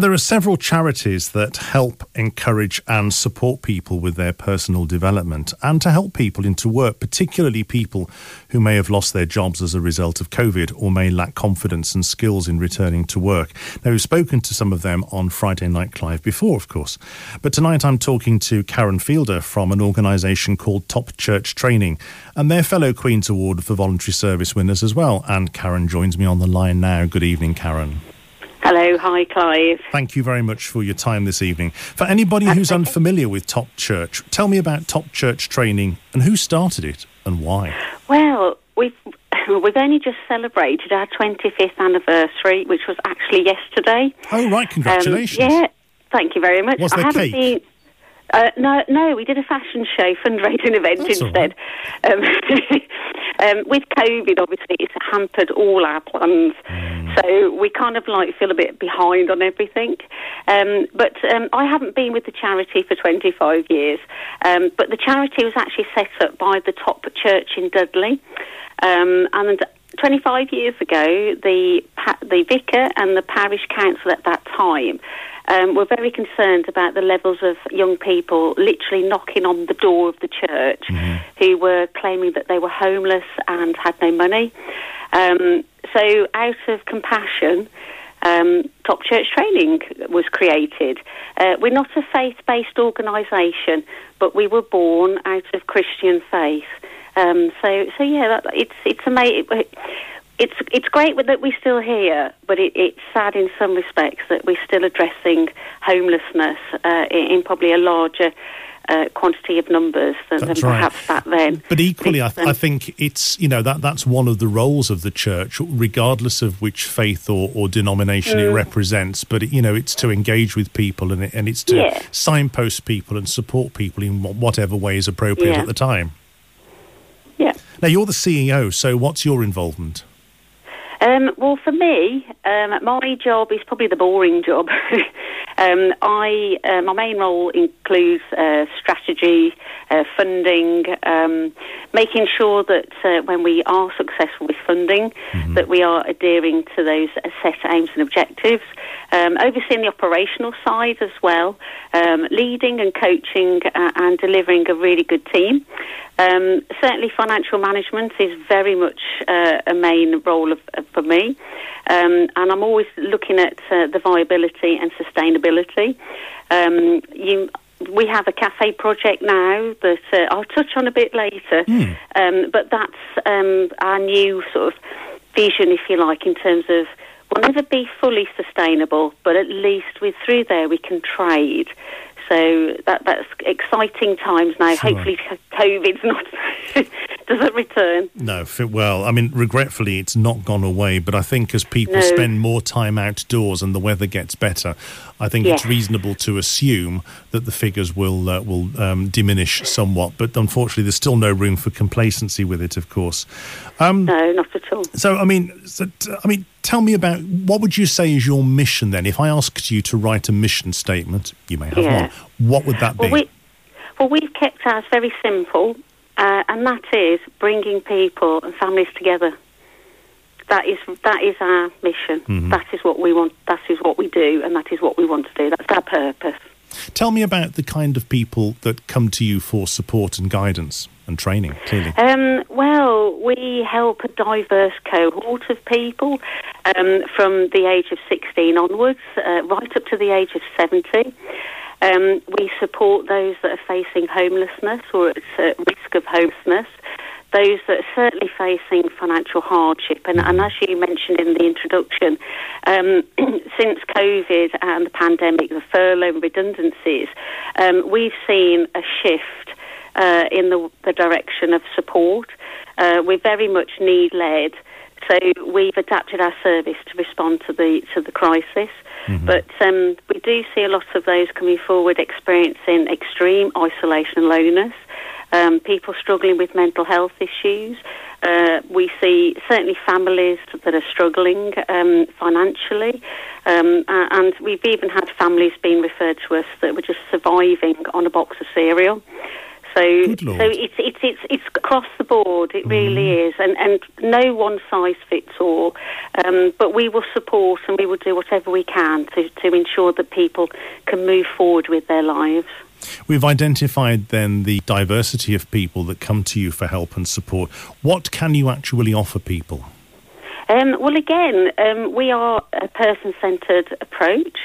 There are several charities that help encourage and support people with their personal development and to help people into work, particularly people who may have lost their jobs as a result of COVID or may lack confidence and skills in returning to work. Now, we've spoken to some of them on Friday Night Clive before, of course. But tonight I'm talking to Karen Fielder from an organisation called Top Church Training and their fellow Queen's Award for Voluntary Service winners as well. And Karen joins me on the line now. Good evening, Karen. Hello, hi Clive. Thank you very much for your time this evening. For anybody who's unfamiliar with Top Church, tell me about Top Church training and who started it and why. Well, we've we've only just celebrated our 25th anniversary, which was actually yesterday. Oh right, congratulations! Um, yeah, thank you very much. Was there I haven't cake? Been, uh, no, no, we did a fashion show fundraising event That's instead. Right. Um, um, with COVID, obviously, it's hampered all our plans. Mm. So we kind of like feel a bit behind on everything. Um, but um, I haven't been with the charity for 25 years. Um, but the charity was actually set up by the top church in Dudley. Um, and 25 years ago, the the vicar and the parish council at that time um, were very concerned about the levels of young people literally knocking on the door of the church mm-hmm. who were claiming that they were homeless and had no money. Um, so, out of compassion, um, Top Church Training was created. Uh, we're not a faith based organisation, but we were born out of Christian faith. Um, so, so yeah, that, it's it's amazing it's it's great that we're still here, but it, it's sad in some respects that we're still addressing homelessness uh, in, in, probably a larger. Uh, quantity of numbers than, than perhaps back then. But equally, I, th- I, think it's you know that that's one of the roles of the church, regardless of which faith or, or denomination mm. it represents. But you know, it's to engage with people and it, and it's to yeah. signpost people and support people in whatever way is appropriate yeah. at the time. Now you're the CEO, so what's your involvement? Um, well, for me, um, my job is probably the boring job. um, I uh, my main role includes uh, strategy, uh, funding, um, making sure that uh, when we are successful with funding, mm-hmm. that we are adhering to those set aims and objectives. Um, overseeing the operational side as well, um, leading and coaching uh, and delivering a really good team. Um, certainly, financial management is very much uh, a main role of, of, for me, um, and I'm always looking at uh, the viability and sustainability. Um, you, we have a cafe project now that uh, I'll touch on a bit later, mm. but that's um, our new sort of vision, if you like, in terms of we'll never be fully sustainable, but at least with through there we can trade. So that that's exciting times now. Sure. Hopefully, COVID's not doesn't return. No, well, I mean, regretfully, it's not gone away. But I think as people no. spend more time outdoors and the weather gets better, I think yes. it's reasonable to assume that the figures will uh, will um, diminish somewhat. But unfortunately, there's still no room for complacency with it. Of course, um, no, not at all. So, I mean, so, I mean, tell me about what would you say is your mission then? If I asked you to write a mission statement, you may have yeah. one. What would that well, be? We, well, we've kept ours very simple, uh, and that is bringing people and families together. That is that is our mission. Mm-hmm. That is what we want. That is what we do, and that is what we want to do. That's our purpose. Tell me about the kind of people that come to you for support and guidance and training, clearly. Um, well, we help a diverse cohort of people um, from the age of 16 onwards, uh, right up to the age of 70. Um, we support those that are facing homelessness or at risk of homelessness those that are certainly facing financial hardship. And, and as you mentioned in the introduction, um, since COVID and the pandemic, the furlough and redundancies, um, we've seen a shift uh, in the, the, direction of support. Uh, we're very much need led. So we've adapted our service to respond to the to the crisis, mm-hmm. but um, we do see a lot of those coming forward experiencing extreme isolation and loneliness um, people struggling with mental health issues, Uh, we see certainly families that are struggling um, financially, um, and we've even had families being referred to us that were just surviving on a box of cereal. So, so it's it's it's it's across the board. It really mm. is, and and no one size fits all. Um, but we will support and we will do whatever we can to to ensure that people can move forward with their lives. We've identified then the diversity of people that come to you for help and support. What can you actually offer people? Um, well, again, um, we are a person centred approach.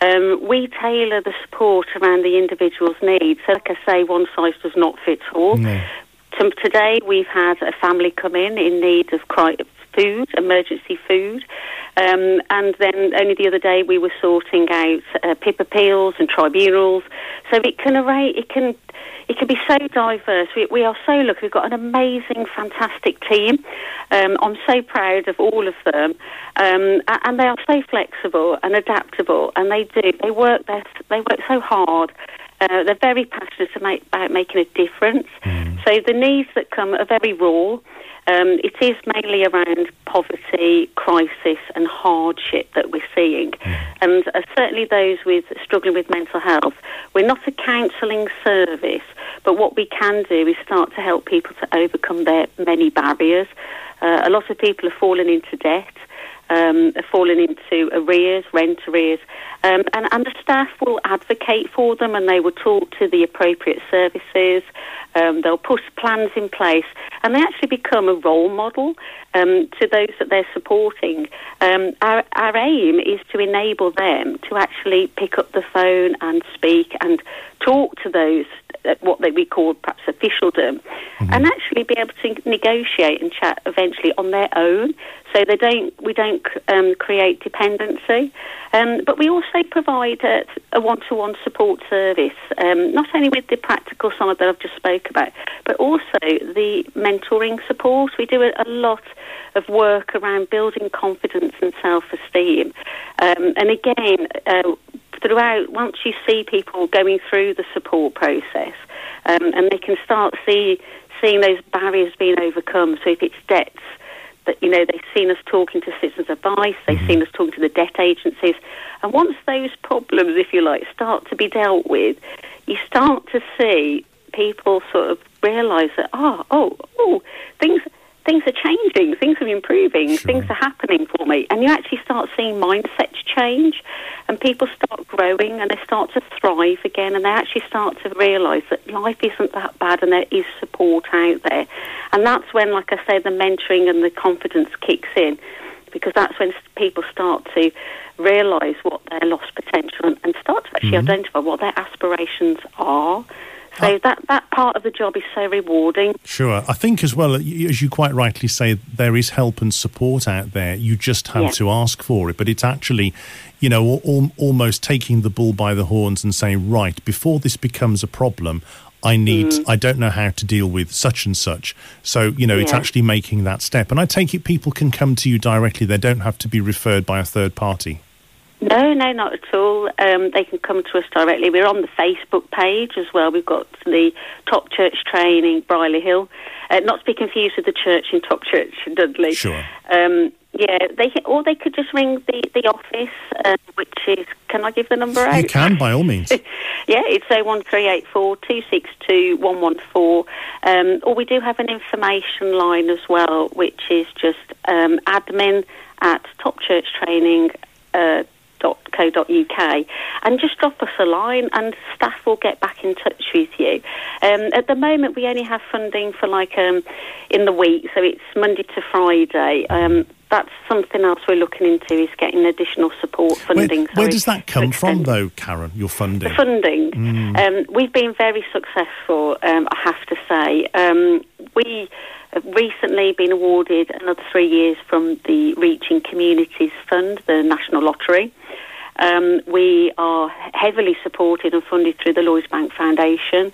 Um, we tailor the support around the individual's needs. So, like I say, one size does not fit all. No. today, we've had a family come in in need of food, emergency food. Um, and then only the other day we were sorting out uh, PIP appeals and tribunals. So it can array, it can it can be so diverse. We, we are so lucky. We've got an amazing, fantastic team. Um, I'm so proud of all of them, um, and they are so flexible and adaptable, and they do. They work. They work so hard. Uh, they're very passionate about making a difference. Mm. So the needs that come are very raw. Um, it is mainly around poverty, crisis, and hardship that we're seeing. Mm. And uh, certainly those with struggling with mental health. We're not a counselling service, but what we can do is start to help people to overcome their many barriers. Uh, a lot of people have fallen into debt. Um, have fallen into arrears, rent arrears, um, and, and the staff will advocate for them and they will talk to the appropriate services. Um, they'll put plans in place and they actually become a role model um, to those that they're supporting. Um, our, our aim is to enable them to actually pick up the phone and speak and talk to those uh, what they, we call perhaps officialdom, mm-hmm. and actually be able to negotiate and chat eventually on their own. So they don't, we don't um, create dependency, um, but we also provide a, a, one-to-one support service, um, not only with the practical side that I've just spoke about, but also the mentoring support. We do a, a lot of work around building confidence and self-esteem, um, and again. Uh, throughout, once you see people going through the support process, um, and they can start see, seeing those barriers being overcome. So if it's debts, that you know they've seen us talking to citizens advice, they've mm-hmm. seen us talking to the debt agencies, and once those problems, if you like, start to be dealt with, you start to see people sort of realise that oh oh oh things things are changing, things are improving, sure. things are happening for me. And you actually start seeing mindsets change and people start growing and they start to thrive again and they actually start to realise that life isn't that bad and there is support out there. And that's when, like I say, the mentoring and the confidence kicks in because that's when people start to realise what their lost potential and, and start to actually mm-hmm. identify what their aspirations are so that, that part of the job is so rewarding. Sure. I think as well, as you quite rightly say, there is help and support out there. You just have yeah. to ask for it. But it's actually, you know, al- almost taking the bull by the horns and saying, right, before this becomes a problem, I need, mm. I don't know how to deal with such and such. So, you know, yeah. it's actually making that step. And I take it people can come to you directly. They don't have to be referred by a third party. No, no, not at all. Um, they can come to us directly. We're on the Facebook page as well. We've got the Top Church Training, Brierley Hill. Uh, not to be confused with the church in Top Church, Dudley. Sure. Um, yeah, they or they could just ring the the office, uh, which is. Can I give the number out? You can, by all means. yeah, it's oh one three eight four two six two one one four. Um, or we do have an information line as well, which is just um, admin at Top Church Training. Uh, co.uk and just drop us a line and staff will get back in touch with you. Um, at the moment, we only have funding for like um, in the week, so it's Monday to Friday. Um, that's something else we're looking into is getting additional support funding. Where, where does that come from, though, Karen? Your funding? The funding. Mm. Um, we've been very successful, um, I have to say. Um, we have recently been awarded another three years from the Reaching Communities Fund, the National Lottery. Um, we are heavily supported and funded through the Lloyds Bank Foundation.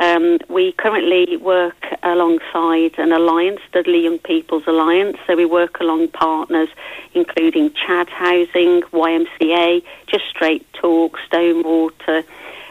Um, we currently work alongside an alliance, Dudley Young People's Alliance. So we work along partners including CHADD Housing, YMCA, Just Straight Talk, Stonewater,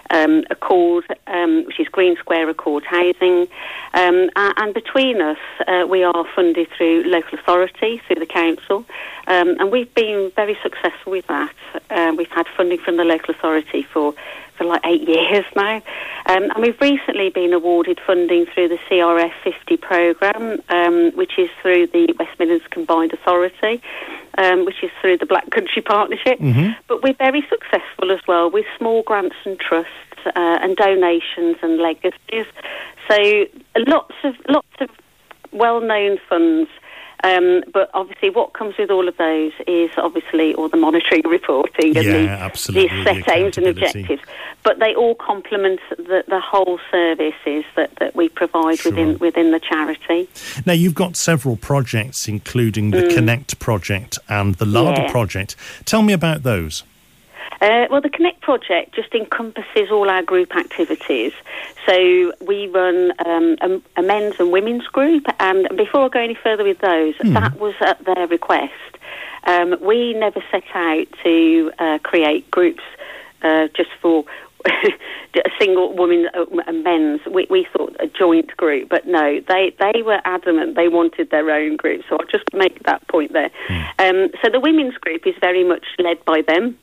um, Accord, um, which is Green Square Accord Housing. Um, and between us, uh, we are funded through local authority, through the council, um, and we've been very successful with that. Uh, we've had funding from the local authority for for like eight years now. Um, and we've recently been awarded funding through the CRF 50 programme, um, which is through the West Midlands Combined Authority, um, which is through the Black Country Partnership. Mm-hmm. But we're very successful as well with small grants and trusts uh, and donations and legacies. So lots of lots of well-known funds um, but obviously, what comes with all of those is obviously all the monitoring, reporting, and yeah, the, the set aims and objectives. But they all complement the, the whole services that, that we provide sure. within within the charity. Now, you've got several projects, including the mm. Connect project and the Larder yeah. project. Tell me about those. Uh, well, the Connect project just encompasses all our group activities. So we run um, a, a, men's and women's group, and before I go any further with those, mm. that was at their request. Um, we never set out to uh, create groups uh, just for a single woman uh, and men's. We, we, thought a joint group, but no, they, they were adamant they wanted their own group. So I'll just make that point there. Mm. Um, so the women's group is very much led by them.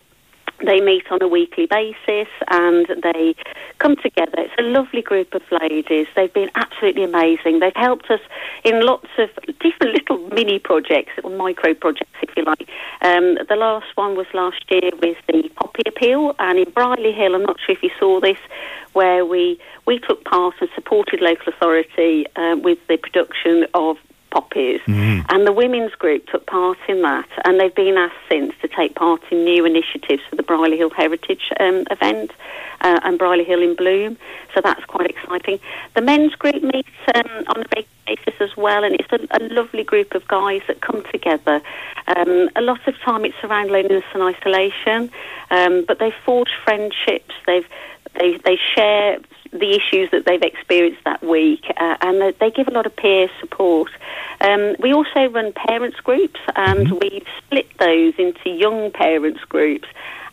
They meet on a weekly basis and they come together. It's a lovely group of ladies. They've been absolutely amazing. They've helped us in lots of different little mini projects, little micro projects, if you like. Um, the last one was last year with the Poppy Appeal, and in Brierley Hill, I'm not sure if you saw this, where we, we took part and supported local authority uh, with the production of poppies. Mm. And the women's group took part in that, and they've been asked since to take part in new initiatives for the Brierley Hill Heritage um, event uh, and Brierley Hill in Bloom. So that's quite exciting. The men's group meets um, on a regular basis as well, and it's a, a lovely group of guys that come together. Um, a lot of time it's around loneliness and isolation, um, but they forge friendships. They've they they share the issues that they've experienced that week, uh, and they give a lot of peer support. Um, we also run parents groups, and mm-hmm. we've split those into young parents groups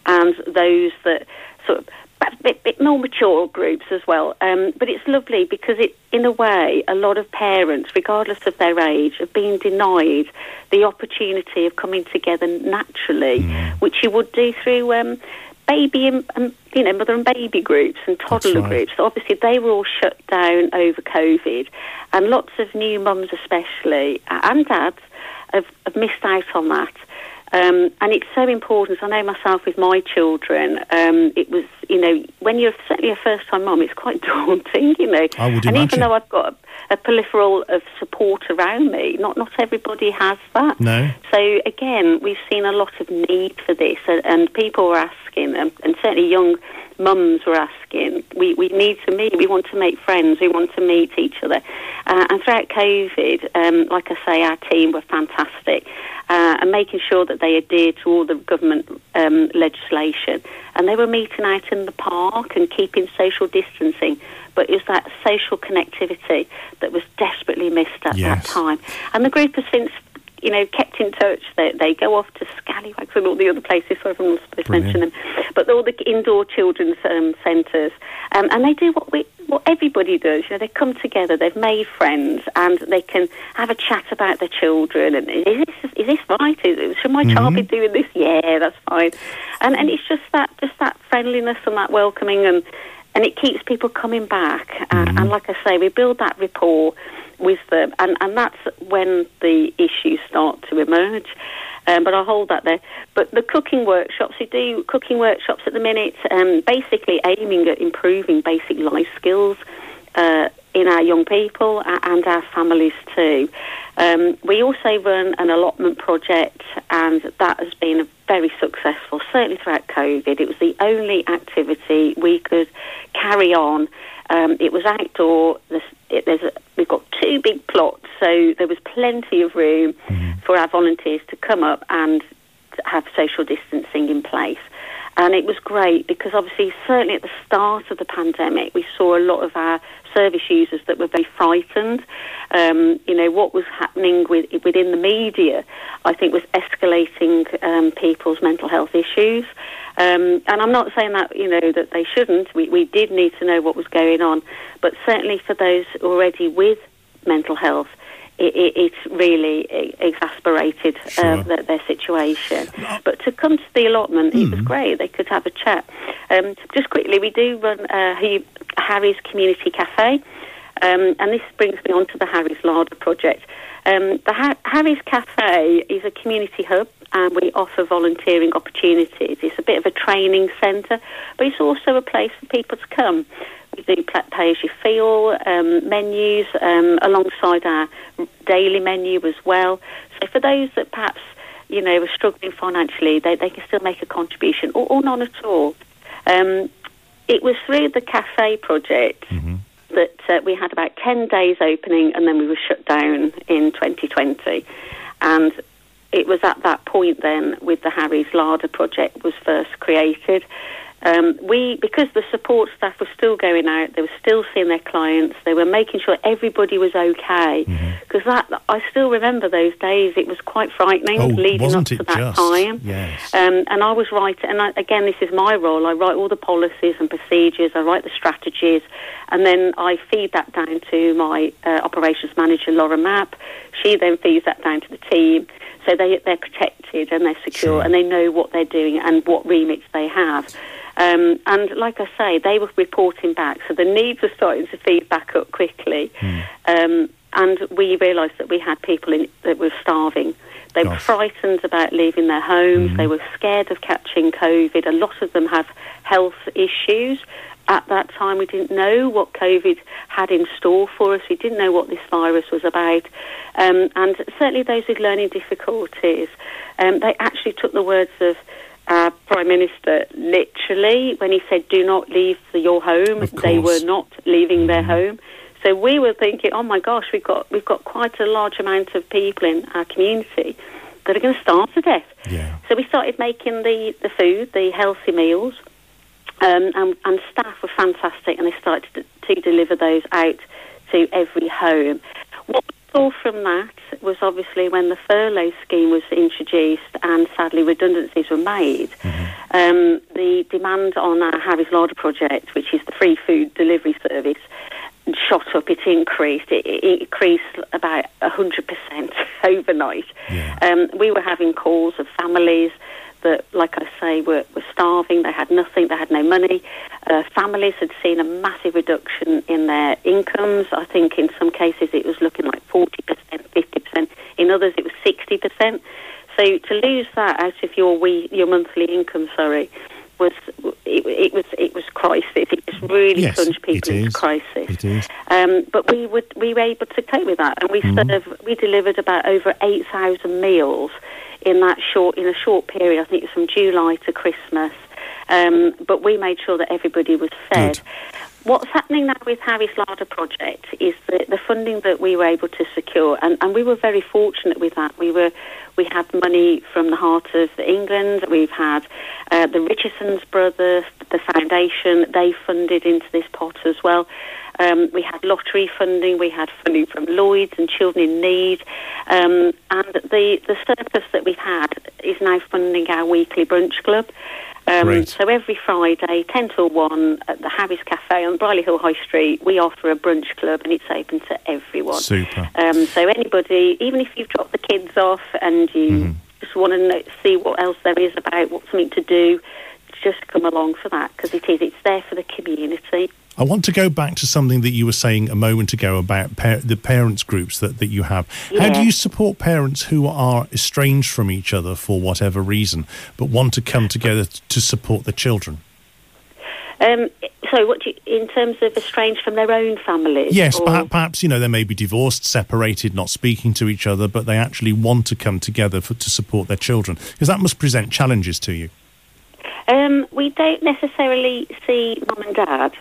and those that sort of a bit, bit more mature groups as well. Um, but it's lovely because it, in a way, a lot of parents, regardless of their age, have been denied the opportunity of coming together naturally, mm. which you would do through um, baby and, and, you know mother and baby groups and toddler right. groups. So obviously they were all shut down over COVID, and lots of new mums, especially and dads, have, have missed out on that. Um, and it's so important. I know myself with my children. Um, it was, you know, when you're certainly a first-time mum, it's quite daunting, you know. I would and imagine. even though I've got a, a peripheral of support around me, not not everybody has that. No. So again, we've seen a lot of need for this, and, and people are asking, and, and certainly young mums were asking, we, we need to meet, we want to make friends, we want to meet each other. Uh, and throughout COVID, um, like I say, our team were fantastic uh, and making sure that they adhered to all the government um, legislation. And they were meeting out in the park and keeping social distancing. But it was that social connectivity that was desperately missed at yes. that time. And the group has since you know, kept in touch. They, they go off to Scallywags and all the other places, so I'm not supposed to mention them, but all the indoor children's um, centres. Um, and they do what we, what everybody does. You know, they come together, they've made friends, and they can have a chat about their children. And is this, is this right? Is, should my mm-hmm. child be doing this? Yeah, that's fine. And, and it's just that, just that friendliness and that welcoming and, and it keeps people coming back. Mm-hmm. and like I say, we build that rapport with them, and, and that's when the issues start to emerge. Um, but I'll hold that there. But the cooking workshops, we do cooking workshops at the minute, um, basically aiming at improving basic life skills uh, in our young people and our families too. Um, we also run an allotment project, and that has been very successful, certainly throughout COVID. It was the only activity we could carry on. Um, it was outdoor. There's, it, there's a, we've got two big plots, so there was plenty of room mm-hmm. for our volunteers to come up and have social distancing in place. And it was great because obviously, certainly at the start of the pandemic, we saw a lot of our service users that were very frightened. Um, you know, what was happening with, within the media, I think, was escalating um, people's mental health issues. Um, and I'm not saying that, you know, that they shouldn't. We, we did need to know what was going on. But certainly for those already with mental health, it, it, it's really exasperated uh, sure. uh, their, their, situation. But to come to the allotment, mm. it was hmm. great. They could have a chat. Um, just quickly, we do run uh, Harry's Community Cafe, um, and this brings me on to the Harry's Larder project. Um, the ha- Harry's Cafe is a community hub and we offer volunteering opportunities. It's a bit of a training centre, but it's also a place for people to come. We do pay as you feel um, menus um, alongside our daily menu as well. So for those that perhaps you know are struggling financially, they, they can still make a contribution, or, or none at all. Um, it was through the cafe project. Mm-hmm. That uh, we had about 10 days opening and then we were shut down in 2020. And it was at that point then with the Harry's Larder project was first created. Um, we, because the support staff were still going out, they were still seeing their clients, they were making sure everybody was okay. Because mm-hmm. that, I still remember those days. It was quite frightening oh, leading up to that just? time. Yes. Um, and I was writing, and I, again, this is my role. I write all the policies and procedures. I write the strategies, and then I feed that down to my uh, operations manager, Laura Mapp. She then feeds that down to the team. So they, they're protected and they're secure sure. and they know what they're doing and what remits they have. Um, and like I say, they were reporting back, so the needs were starting to feed back up quickly. Mm. Um, and we realised that we had people in, that were starving. They were frightened about leaving their homes. Mm. They were scared of catching COVID. A lot of them have health issues. At that time, we didn't know what COVID had in store for us. We didn't know what this virus was about. Um, and certainly those with learning difficulties, um, they actually took the words of our Prime Minister literally when he said, "Do not leave your home." They were not leaving their mm-hmm. home. So we were thinking, "Oh my gosh, we've got we've got quite a large amount of people in our community that are going to starve to death." Yeah. So we started making the the food, the healthy meals, um, and, and staff were fantastic, and they started to, to deliver those out to every home. What saw from that was obviously when the furlough scheme was introduced and sadly redundancies were made, mm-hmm. um, the demand on our Harry's Larder project, which is the free food delivery service, shot up, it increased. It, it increased about 100% overnight. Yeah. Um, we were having calls of families that, like I say, were, were starving. They had nothing. They had no money. Uh, families had seen a massive reduction in their incomes. I think in some cases it was looking like 40%, 50%. In others it was 60%. So to lose that out of your we, your monthly income, sorry, was it, it, was it was crisis. It just really yes, plunged people into crisis. It is. Um, but we would we were able to cope with that, and we mm. served, we delivered about over eight thousand meals in that short in a short period. I think it's from July to Christmas. Um, but we made sure that everybody was fed. Good. What's happening now with Harry's Larder project is the, the funding that we were able to secure, and, and we were very fortunate with that. We were we had money from the Heart of England. We've had uh, the Richardson's brothers, the foundation. They funded into this pot as well. Um, we had lottery funding, we had funding from Lloyd's and Children in Need, um, and the, the surplus that we've had is now funding our weekly brunch club. Um, so every Friday, 10 till 1, at the Harry's Cafe on Brierley Hill High Street, we offer a brunch club and it's open to everyone. Super. Um, so anybody, even if you've dropped the kids off and you mm. just want to see what else there is about, what something to do, just come along for that because it is, it's there for the community. I want to go back to something that you were saying a moment ago about par- the parents groups that, that you have. Yeah. How do you support parents who are estranged from each other for whatever reason, but want to come together to support the children? Um, so, what you, in terms of estranged from their own families? Yes, perhaps, perhaps, you know they may be divorced, separated, not speaking to each other, but they actually want to come together for, to support their children because that must present challenges to you. Um, we don't necessarily see mum and dad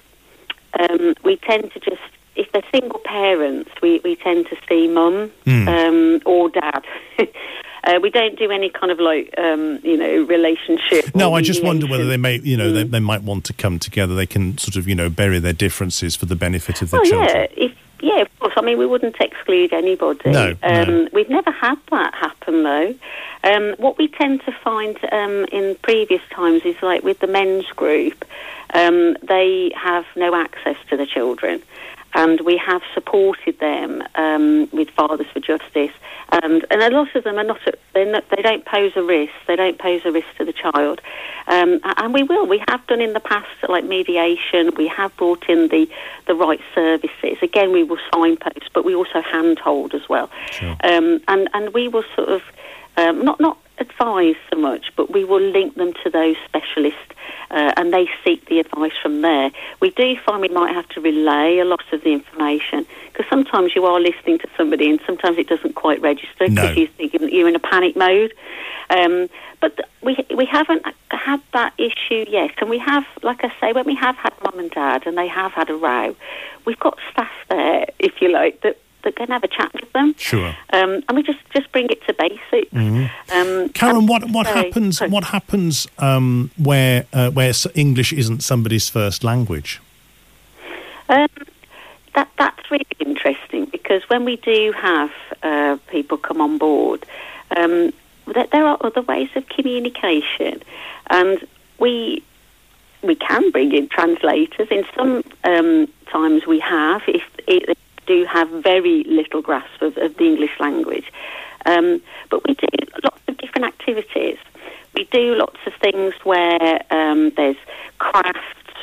um, we tend to just, if they're single parents, we, we tend to see mum mm. um, or dad. Uh, we don't do any kind of like, um, you know, relationship. No, I just wonder whether they may, you know, mm. they, they, might want to come together. They can sort of, you know, bury their differences for the benefit of the oh, children. Yeah, if, yeah, of course. I mean, we wouldn't exclude anybody. No, um, no. We've never had that happen, though. Um, what we tend to find um, in previous times is like with the men's group, um, they have no access to the children and we have supported them um, with Fathers for Justice. And, and a lot of them are not, not, they don't pose a risk. They don't pose a risk to the child, um, and we will. We have done in the past, like mediation. We have brought in the the right services. Again, we will signpost, but we also handhold as well. Sure. Um, and and we will sort of um, not not advise so much, but we will link them to those specialists uh, and they seek the advice from there. We do find we might have to relay a lot of the information because sometimes you are listening to somebody and sometimes it doesn't quite register because no. you think you're in a panic mode. Um, but we we haven't had that issue yet, and we have, like I say, when we have had mum and dad and they have had a row, we've got staff there, if you like, that that can have a chat with them. Sure. Um, and we just, just bring it to basics. Mm-hmm. Um, Karen, what what happens? What happens um, where uh, where English isn't somebody's first language? Um, that that's really interesting because when we do have uh, people come on board, um, there are other ways of communication, and we we can bring in translators. In some um, times, we have if, if do have very little grasp of, of the English language. Um, but we do lots of different activities. We do lots of things where um, there's crafts,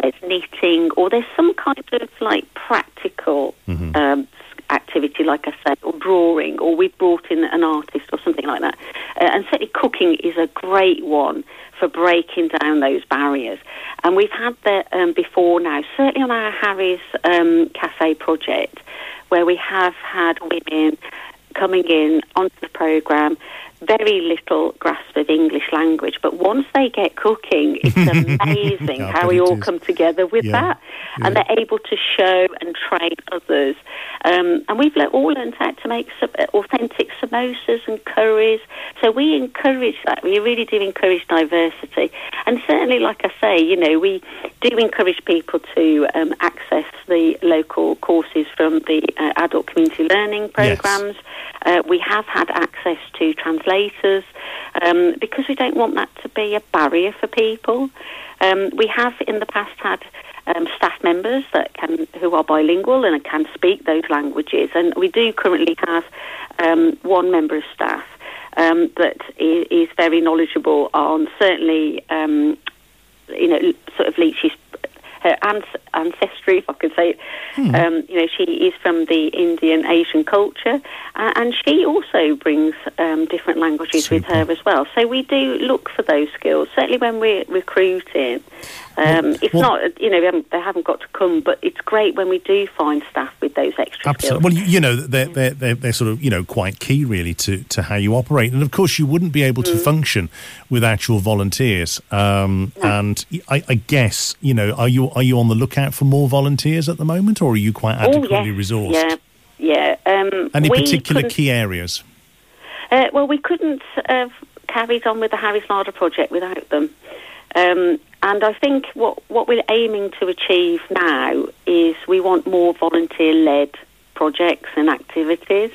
there's knitting, or there's some kind of like practical mm-hmm. um, activity, like I said, or drawing, or we've brought in an artist or something like that. Uh, and certainly cooking is a great one for breaking down those barriers. And we've had that um, before now, certainly on our Harry's um, Cafe project, where we have had women coming in onto the programme very little grasp of English language. But once they get cooking, it's amazing how we all come together with yeah. that. Yeah. And they're able to show and train others. Um, and we've all learned how to make authentic samosas and curries. So we encourage that. We really do encourage diversity. And certainly, like I say, you know, we do encourage people to um, access the local courses from the uh, adult community learning programs. Yes. Uh, we have had access to translators um, because we don't want that to be a barrier for people. Um, we have in the past had um, staff members that can who are bilingual and can speak those languages, and we do currently have um, one member of staff um, that is, is, very knowledgeable on certainly um, you know sort of Leach's her ancestry, if I could say it. Hmm. Um, you know, she is from the Indian Asian culture, uh, and she also brings um, different languages Super. with her as well. So we do look for those skills, certainly when we're recruiting. Um, well, it's well, not, you know, haven't, they haven't got to come, but it's great when we do find staff with those extra absolutely. skills. Well, you know, they're, they're, they're, they're, sort of, you know, quite key really to, to how you operate. And of course, you wouldn't be able to mm. function without your volunteers. Um, no. And I, I, guess, you know, are you are you on the lookout for more volunteers at the moment, or are you quite adequately oh, yes. resourced? Yeah, yeah. Um, Any particular key areas? Uh, well, we couldn't have carried on with the Harry's Larder project without them. Um, and I think what, what we're aiming to achieve now is we want more volunteer led projects and activities.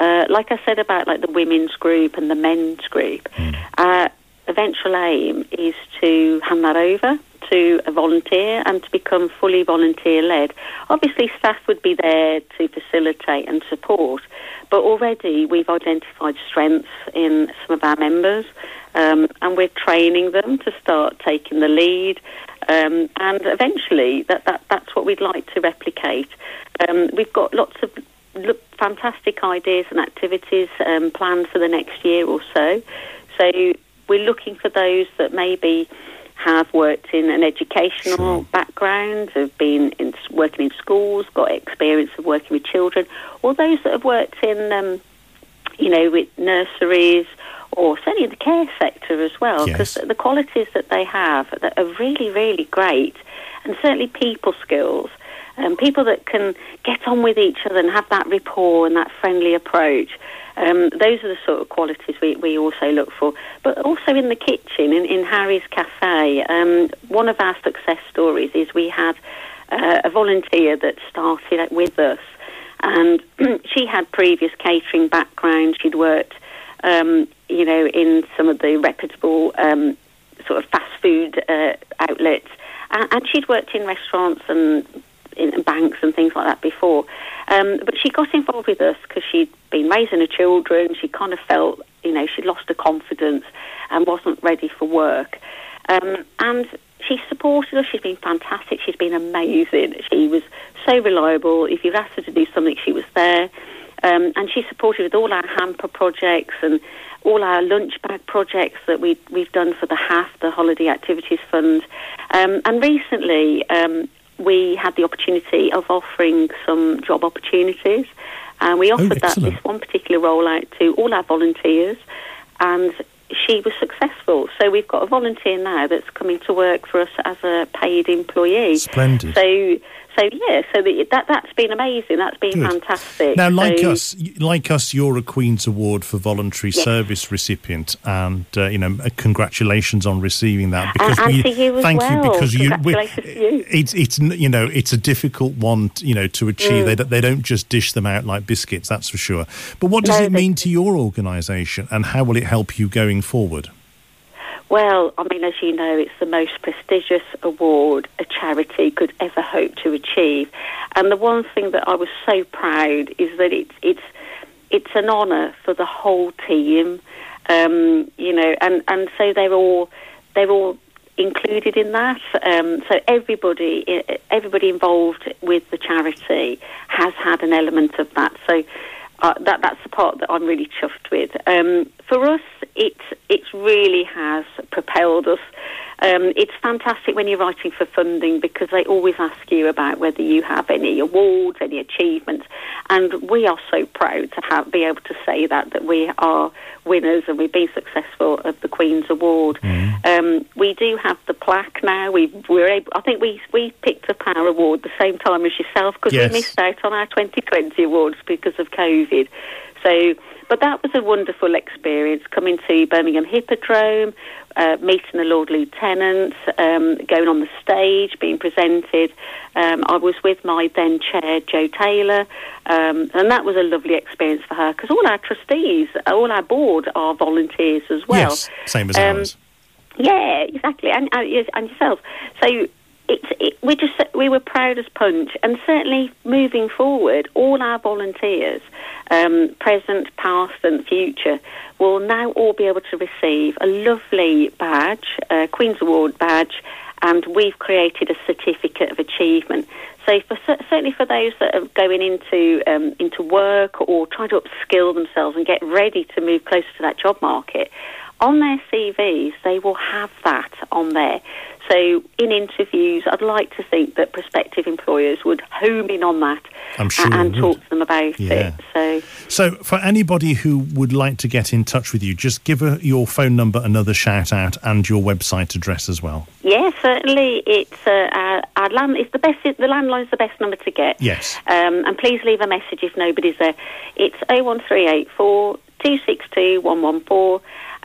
Uh, like I said about like the women's group and the men's group, mm. Eventual aim is to hand that over to a volunteer and to become fully volunteer led. Obviously, staff would be there to facilitate and support, but already we've identified strengths in some of our members um, and we're training them to start taking the lead. Um, and eventually, that, that, that's what we'd like to replicate. Um, we've got lots of fantastic ideas and activities um, planned for the next year or so. So we're looking for those that maybe have worked in an educational sure. background, have been in, working in schools, got experience of working with children, or those that have worked in, um, you know, with nurseries or certainly the care sector as well, because yes. the qualities that they have that are really, really great, and certainly people skills, and um, people that can get on with each other and have that rapport and that friendly approach. Um, those are the sort of qualities we, we also look for. But also in the kitchen, in, in Harry's Cafe, um, one of our success stories is we had uh, a volunteer that started with us, and she had previous catering background. She'd worked, um, you know, in some of the reputable um, sort of fast food uh, outlets, and, and she'd worked in restaurants and in banks and things like that before. Um, but she got involved with us because she'd been raising her children. She kind of felt, you know, she'd lost her confidence and wasn't ready for work. Um, and she supported us. She's been fantastic. She's been amazing. She was so reliable. If you asked her to do something, she was there. Um, and she supported with all our hamper projects and all our lunch bag projects that we, we've done for the half the Holiday Activities Fund. Um, and recently, um, we had the opportunity of offering some job opportunities. And we oh, offered oh, that this one particular rollout to all our volunteers, and she was successful. So we've got a volunteer now that's coming to work for us as a paid employee. Splendid. So so yeah, so that that's been amazing. That's been Good. fantastic. Now, like so, us, like us, you're a Queen's Award for voluntary yes. service recipient, and uh, you know, uh, congratulations on receiving that. Because and, and we, you thank well. you because you, we, you, It's it's you know it's a difficult one you know to achieve. Mm. They they don't just dish them out like biscuits, that's for sure. But what does no, it mean to your organisation, and how will it help you going forward? Well, I mean, as you know, it's the most prestigious award a charity could ever hope to achieve. And the one thing that I was so proud is that it's it's it's an honour for the whole team. Um, you know, and, and so they're all they're all included in that. Um, so everybody everybody involved with the charity has had an element of that. So uh, that that's the part that I'm really chuffed with. Um, for us, it it really has propelled us. Um, it's fantastic when you're writing for funding because they always ask you about whether you have any awards, any achievements, and we are so proud to have be able to say that that we are winners and we've been successful of the Queen's Award. Mm. Um, we do have the plaque now. We we're able. I think we we picked up our award the same time as yourself because yes. we missed out on our 2020 awards because of COVID. So but that was a wonderful experience coming to Birmingham Hippodrome, uh, meeting the Lord Lieutenant, um, going on the stage, being presented. Um, I was with my then chair, Joe Taylor, um, and that was a lovely experience for her because all our trustees, all our board are volunteers as well. Yes, same as um, ours. Yeah, exactly, and, and yourself. So it, we just we were proud as punch, and certainly moving forward, all our volunteers, um, present, past, and future, will now all be able to receive a lovely badge, a Queen's Award badge, and we've created a certificate of achievement. So, for, certainly for those that are going into um, into work or trying to upskill themselves and get ready to move closer to that job market, on their CVs they will have that on there. So, in interviews, I'd like to think that prospective employers would home in on that sure and talk to them about yeah. it. So, so for anybody who would like to get in touch with you, just give a, your phone number another shout out and your website address as well. Yeah, certainly. It's uh, our, our land. It's the best. The landline's the best number to get. Yes. Um, and please leave a message if nobody's there. It's 01384 262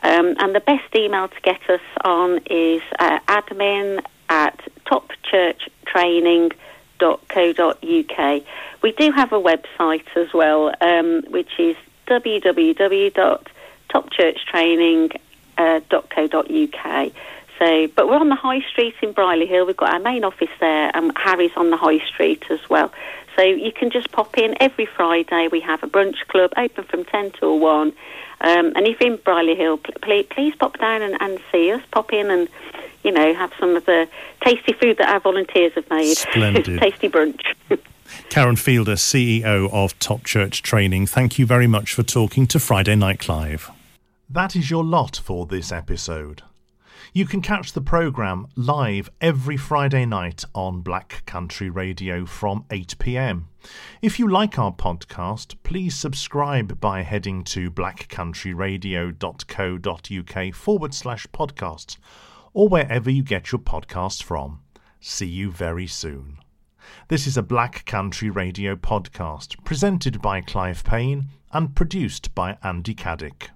Um, and the best email to get us on is uh, admin at topchurchtraining.co.uk. We do have a website as well, um, which is www.topchurchtraining.co.uk. So, but we're on the High Street in Brierley Hill. We've got our main office there, and Harry's on the High Street as well. So you can just pop in every Friday. We have a brunch club open from ten till one. Um, and if you're in Brierley Hill, please, please pop down and, and, see us. Pop in and, you know, have some of the tasty food that our volunteers have made. Splendid. tasty brunch. Karen Fielder, CEO of Top Church Training, thank you very much for talking to Friday Night Clive. That is your lot for this episode. You can catch the programme live every Friday night on Black Country Radio from 8 pm. If you like our podcast, please subscribe by heading to blackcountryradio.co.uk forward slash podcasts or wherever you get your podcasts from. See you very soon. This is a Black Country Radio podcast presented by Clive Payne and produced by Andy Caddick.